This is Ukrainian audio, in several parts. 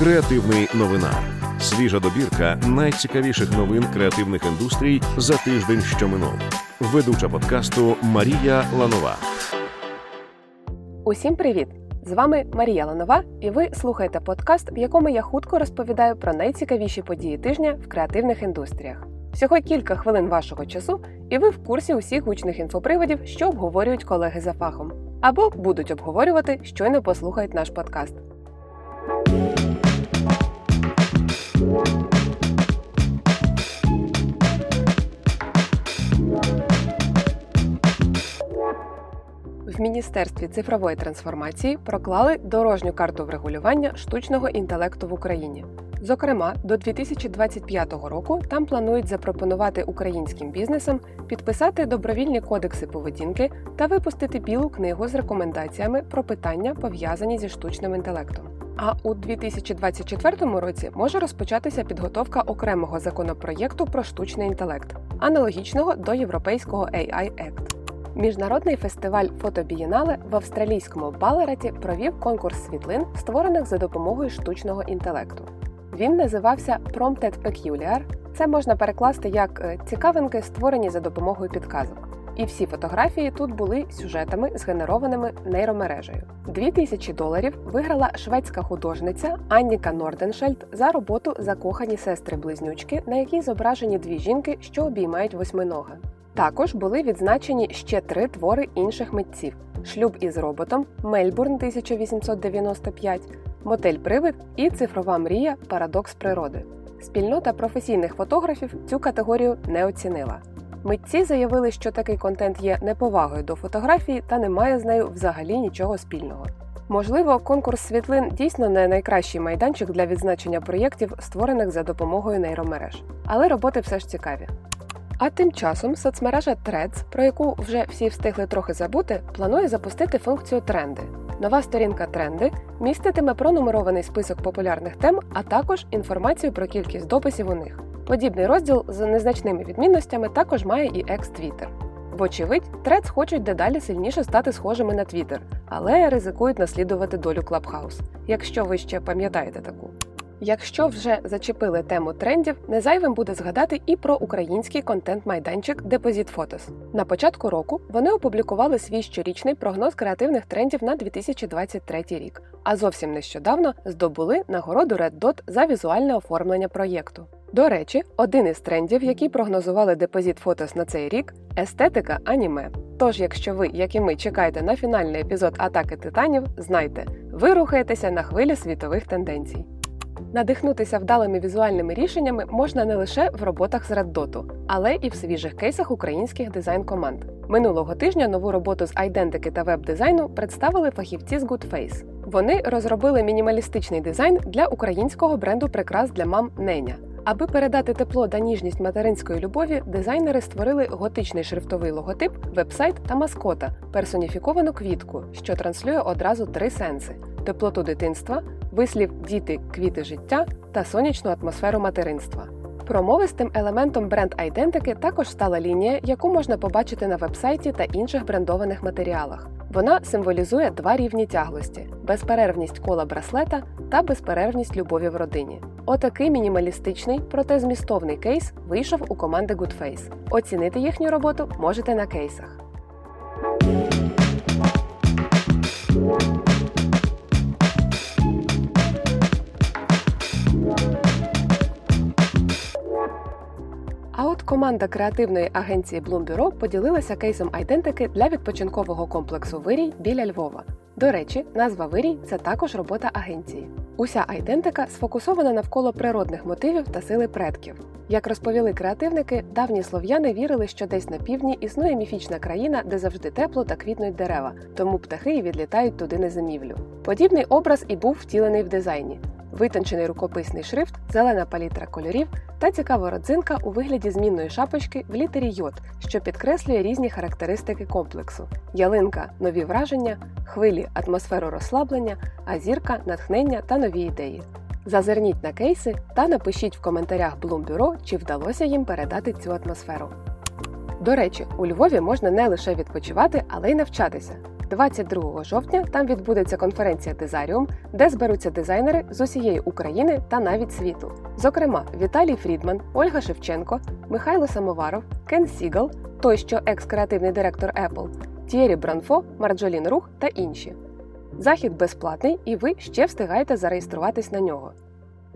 Креативний новина. Свіжа добірка найцікавіших новин креативних індустрій за тиждень, що минув. Ведуча подкасту Марія Ланова. Усім привіт! З вами Марія Ланова, і ви слухаєте подкаст, в якому я хутко розповідаю про найцікавіші події тижня в креативних індустріях. Всього кілька хвилин вашого часу, і ви в курсі усіх гучних інфоприводів, що обговорюють колеги за фахом, або будуть обговорювати, щойно послухають наш подкаст. В Міністерстві цифрової трансформації проклали дорожню карту врегулювання штучного інтелекту в Україні. Зокрема, до 2025 року там планують запропонувати українським бізнесам підписати добровільні кодекси поведінки та випустити білу книгу з рекомендаціями про питання, пов'язані зі штучним інтелектом. А у 2024 році може розпочатися підготовка окремого законопроєкту про штучний інтелект, аналогічного до європейського AI Act. Міжнародний фестиваль фотобієнале в австралійському Балераті провів конкурс світлин, створених за допомогою штучного інтелекту. Він називався Prompted Peculiar. Це можна перекласти як е, цікавинки, створені за допомогою підказок. І всі фотографії тут були сюжетами, згенерованими нейромережею. Дві тисячі доларів виграла шведська художниця Анніка Норденшельд за роботу Закохані сестри-близнючки, на якій зображені дві жінки, що обіймають восьминога. Також були відзначені ще три твори інших митців: Шлюб із роботом, Мельбурн 1895, Мотель Привид і Цифрова мрія Парадокс природи. Спільнота професійних фотографів цю категорію не оцінила. Митці заявили, що такий контент є неповагою до фотографії та не має з нею взагалі нічого спільного. Можливо, конкурс світлин дійсно не найкращий майданчик для відзначення проєктів, створених за допомогою нейромереж, але роботи все ж цікаві. А тим часом соцмережа Threads, про яку вже всі встигли трохи забути, планує запустити функцію тренди. Нова сторінка тренди міститиме пронумерований список популярних тем, а також інформацію про кількість дописів у них. Подібний розділ з незначними відмінностями також має і екс-твіттер. Вочевидь, Threads хочуть дедалі сильніше стати схожими на Twitter, але ризикують наслідувати долю Clubhouse, якщо ви ще пам'ятаєте таку. Якщо вже зачепили тему трендів, не зайвим буде згадати і про український контент-майданчик Deposit Photos. На початку року вони опублікували свій щорічний прогноз креативних трендів на 2023 рік, а зовсім нещодавно здобули нагороду Red Dot за візуальне оформлення проєкту. До речі, один із трендів, які прогнозували Deposit Photos на цей рік естетика аніме. Тож, якщо ви, як і ми, чекаєте на фінальний епізод атаки титанів, знайте, ви рухаєтеся на хвилі світових тенденцій. Надихнутися вдалими візуальними рішеннями можна не лише в роботах з Redдоту, але і в свіжих кейсах українських дизайн-команд. Минулого тижня нову роботу з айдентики та веб-дизайну представили фахівці з Goodface. Вони розробили мінімалістичний дизайн для українського бренду прикрас для мам Неня. Аби передати тепло та ніжність материнської любові, дизайнери створили готичний шрифтовий логотип, вебсайт та маскота, персоніфіковану квітку, що транслює одразу три сенси: теплоту дитинства, вислів діти, квіти життя та сонячну атмосферу материнства. Промовистим елементом бренд-айдентики також стала лінія, яку можна побачити на вебсайті та інших брендованих матеріалах. Вона символізує два рівні тяглості: безперервність кола браслета та безперервність любові в родині. Отакий мінімалістичний, проте змістовний кейс вийшов у команди Goodface. Оцінити їхню роботу можете на кейсах. Команда креативної агенції Bloom поділилася кейсом айдентики для відпочинкового комплексу Вирій біля Львова. До речі, назва Вирій це також робота агенції. Уся айдентика сфокусована навколо природних мотивів та сили предків. Як розповіли креативники, давні слов'яни вірили, що десь на півдні існує міфічна країна, де завжди тепло та квітнуть дерева, тому птахи і відлітають туди на зимівлю. Подібний образ і був втілений в дизайні. Витончений рукописний шрифт, зелена палітра кольорів та цікава родзинка у вигляді змінної шапочки в літері йод, що підкреслює різні характеристики комплексу: ялинка нові враження, хвилі атмосферу розслаблення, а зірка натхнення та нові ідеї. Зазирніть на кейси та напишіть в коментарях Bloom чи вдалося їм передати цю атмосферу. До речі, у Львові можна не лише відпочивати, але й навчатися. 22 жовтня там відбудеться конференція Дизаріум, де зберуться дизайнери з усієї України та навіть світу. Зокрема, Віталій Фрідман, Ольга Шевченко, Михайло Самоваров, Кен Сігал, той що екс-креативний директор Apple, Тієрі Бранфо, Марджолін Рух та інші. Захід безплатний, і ви ще встигаєте зареєструватись на нього.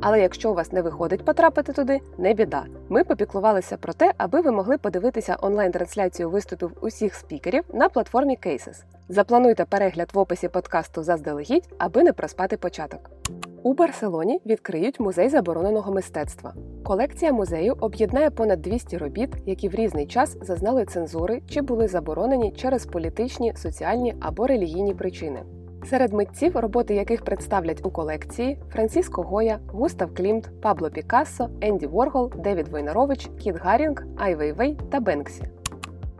Але якщо у вас не виходить потрапити туди, не біда. Ми попіклувалися про те, аби ви могли подивитися онлайн-трансляцію виступів усіх спікерів на платформі Cases. Заплануйте перегляд в описі подкасту заздалегідь, аби не проспати початок. У Барселоні відкриють музей забороненого мистецтва. Колекція музею об'єднає понад 200 робіт, які в різний час зазнали цензури чи були заборонені через політичні, соціальні або релігійні причини. Серед митців, роботи яких представлять у колекції Франциско Гоя, Густав Клімт, Пабло Пікассо, Енді Воргол, Девід Войнарович, Кіт Гарінг, Ай Вейвей та Бенксі.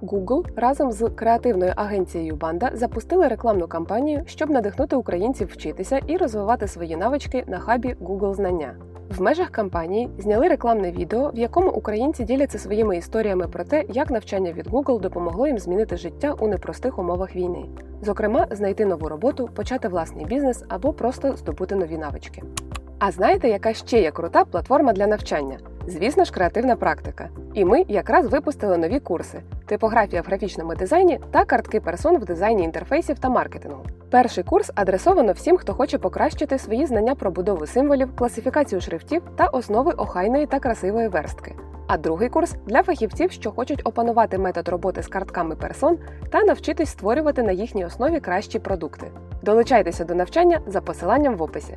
Google разом з креативною агенцією Банда запустили рекламну кампанію, щоб надихнути українців вчитися і розвивати свої навички на хабі Google Знання. В межах кампанії зняли рекламне відео, в якому українці діляться своїми історіями про те, як навчання від Google допомогло їм змінити життя у непростих умовах війни. Зокрема, знайти нову роботу, почати власний бізнес або просто здобути нові навички. А знаєте, яка ще є крута платформа для навчання? Звісно ж, креативна практика. І ми якраз випустили нові курси: типографія в графічному дизайні та картки персон в дизайні інтерфейсів та маркетингу. Перший курс адресовано всім, хто хоче покращити свої знання про будову символів, класифікацію шрифтів та основи охайної та красивої верстки. А другий курс для фахівців, що хочуть опанувати метод роботи з картками персон та навчитись створювати на їхній основі кращі продукти. Долучайтеся до навчання за посиланням в описі.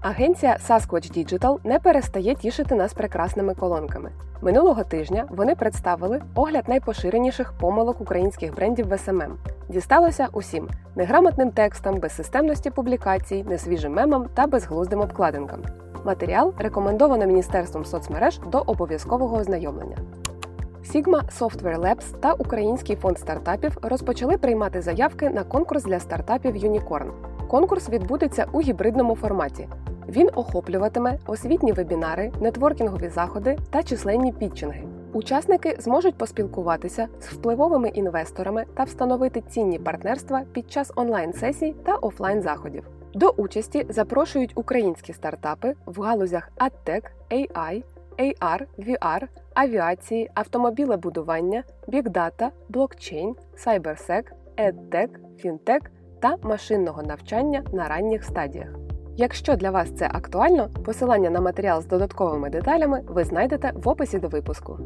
Агенція Sasquatch Digital не перестає тішити нас прекрасними колонками. Минулого тижня вони представили огляд найпоширеніших помилок українських брендів в СММ. Дісталося усім неграмотним текстам, безсистемності публікацій, несвіжим мемам та безглуздим обкладинкам. Матеріал рекомендовано Міністерством соцмереж до обов'язкового ознайомлення. Sigma Software Labs та Український фонд стартапів розпочали приймати заявки на конкурс для стартапів Unicorn. Конкурс відбудеться у гібридному форматі. Він охоплюватиме освітні вебінари, нетворкінгові заходи та численні пітчинги. Учасники зможуть поспілкуватися з впливовими інвесторами та встановити цінні партнерства під час онлайн-сесій та офлайн заходів. До участі запрошують українські стартапи в галузях AdTech, AI, AR, VR, авіації, автомобілебудування, бікдата, блокчейн, сайберсек, EdTech, фінтек та машинного навчання на ранніх стадіях. Якщо для вас це актуально, посилання на матеріал з додатковими деталями ви знайдете в описі до випуску.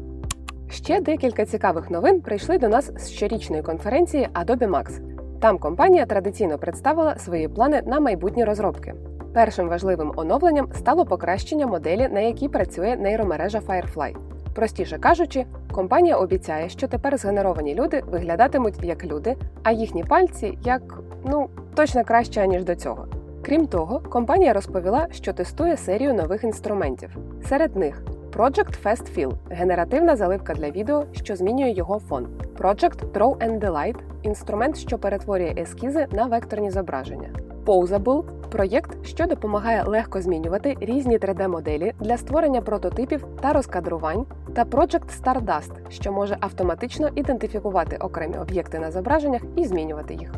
Ще декілька цікавих новин прийшли до нас з щорічної конференції Adobe Max. Там компанія традиційно представила свої плани на майбутні розробки. Першим важливим оновленням стало покращення моделі, на якій працює нейромережа Firefly. Простіше кажучи, компанія обіцяє, що тепер згенеровані люди виглядатимуть як люди, а їхні пальці як ну точно краще ніж до цього. Крім того, компанія розповіла, що тестує серію нових інструментів. Серед них Project Fast Fill – генеративна заливка для відео, що змінює його фон. Project Draw and Delight – інструмент, що перетворює ескізи на векторні зображення. Posable – проєкт, що допомагає легко змінювати різні 3D-моделі для створення прототипів та розкадрувань, та Project Stardust, що може автоматично ідентифікувати окремі об'єкти на зображеннях і змінювати їх.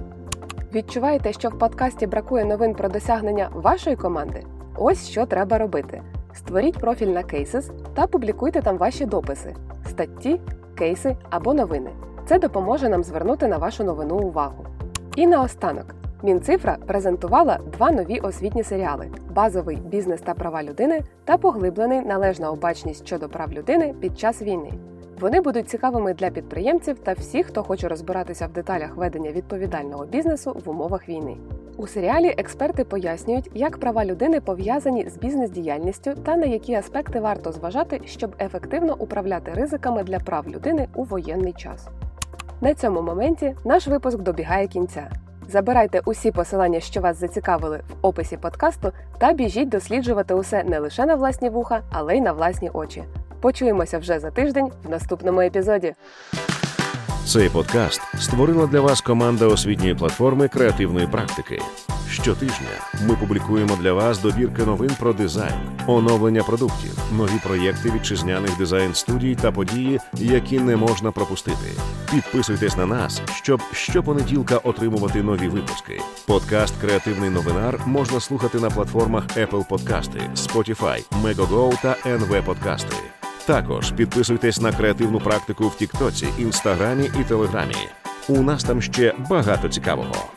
Відчуваєте, що в подкасті бракує новин про досягнення вашої команди? Ось що треба робити: створіть профіль на Cases та публікуйте там ваші дописи, статті, кейси або новини. Це допоможе нам звернути на вашу новину увагу. І наостанок. Мінцифра презентувала два нові освітні серіали: базовий бізнес та права людини та поглиблений належна обачність щодо прав людини під час війни. Вони будуть цікавими для підприємців та всіх, хто хоче розбиратися в деталях ведення відповідального бізнесу в умовах війни. У серіалі експерти пояснюють, як права людини пов'язані з бізнес-діяльністю та на які аспекти варто зважати, щоб ефективно управляти ризиками для прав людини у воєнний час. На цьому моменті наш випуск добігає кінця. Забирайте усі посилання, що вас зацікавили в описі подкасту, та біжіть досліджувати усе не лише на власні вуха, але й на власні очі. Почуємося вже за тиждень в наступному епізоді. Цей подкаст створила для вас команда освітньої платформи креативної практики. Щотижня ми публікуємо для вас добірки новин про дизайн, оновлення продуктів, нові проєкти вітчизняних дизайн студій та події, які не можна пропустити. Підписуйтесь на нас, щоб щопонеділка отримувати нові випуски. Подкаст Креативний новинар можна слухати на платформах Apple Подкасти, Spotify, Megogo та NV Подкасти. Також підписуйтесь на креативну практику в Тіктоці, Інстаграмі і Телеграмі. У нас там ще багато цікавого.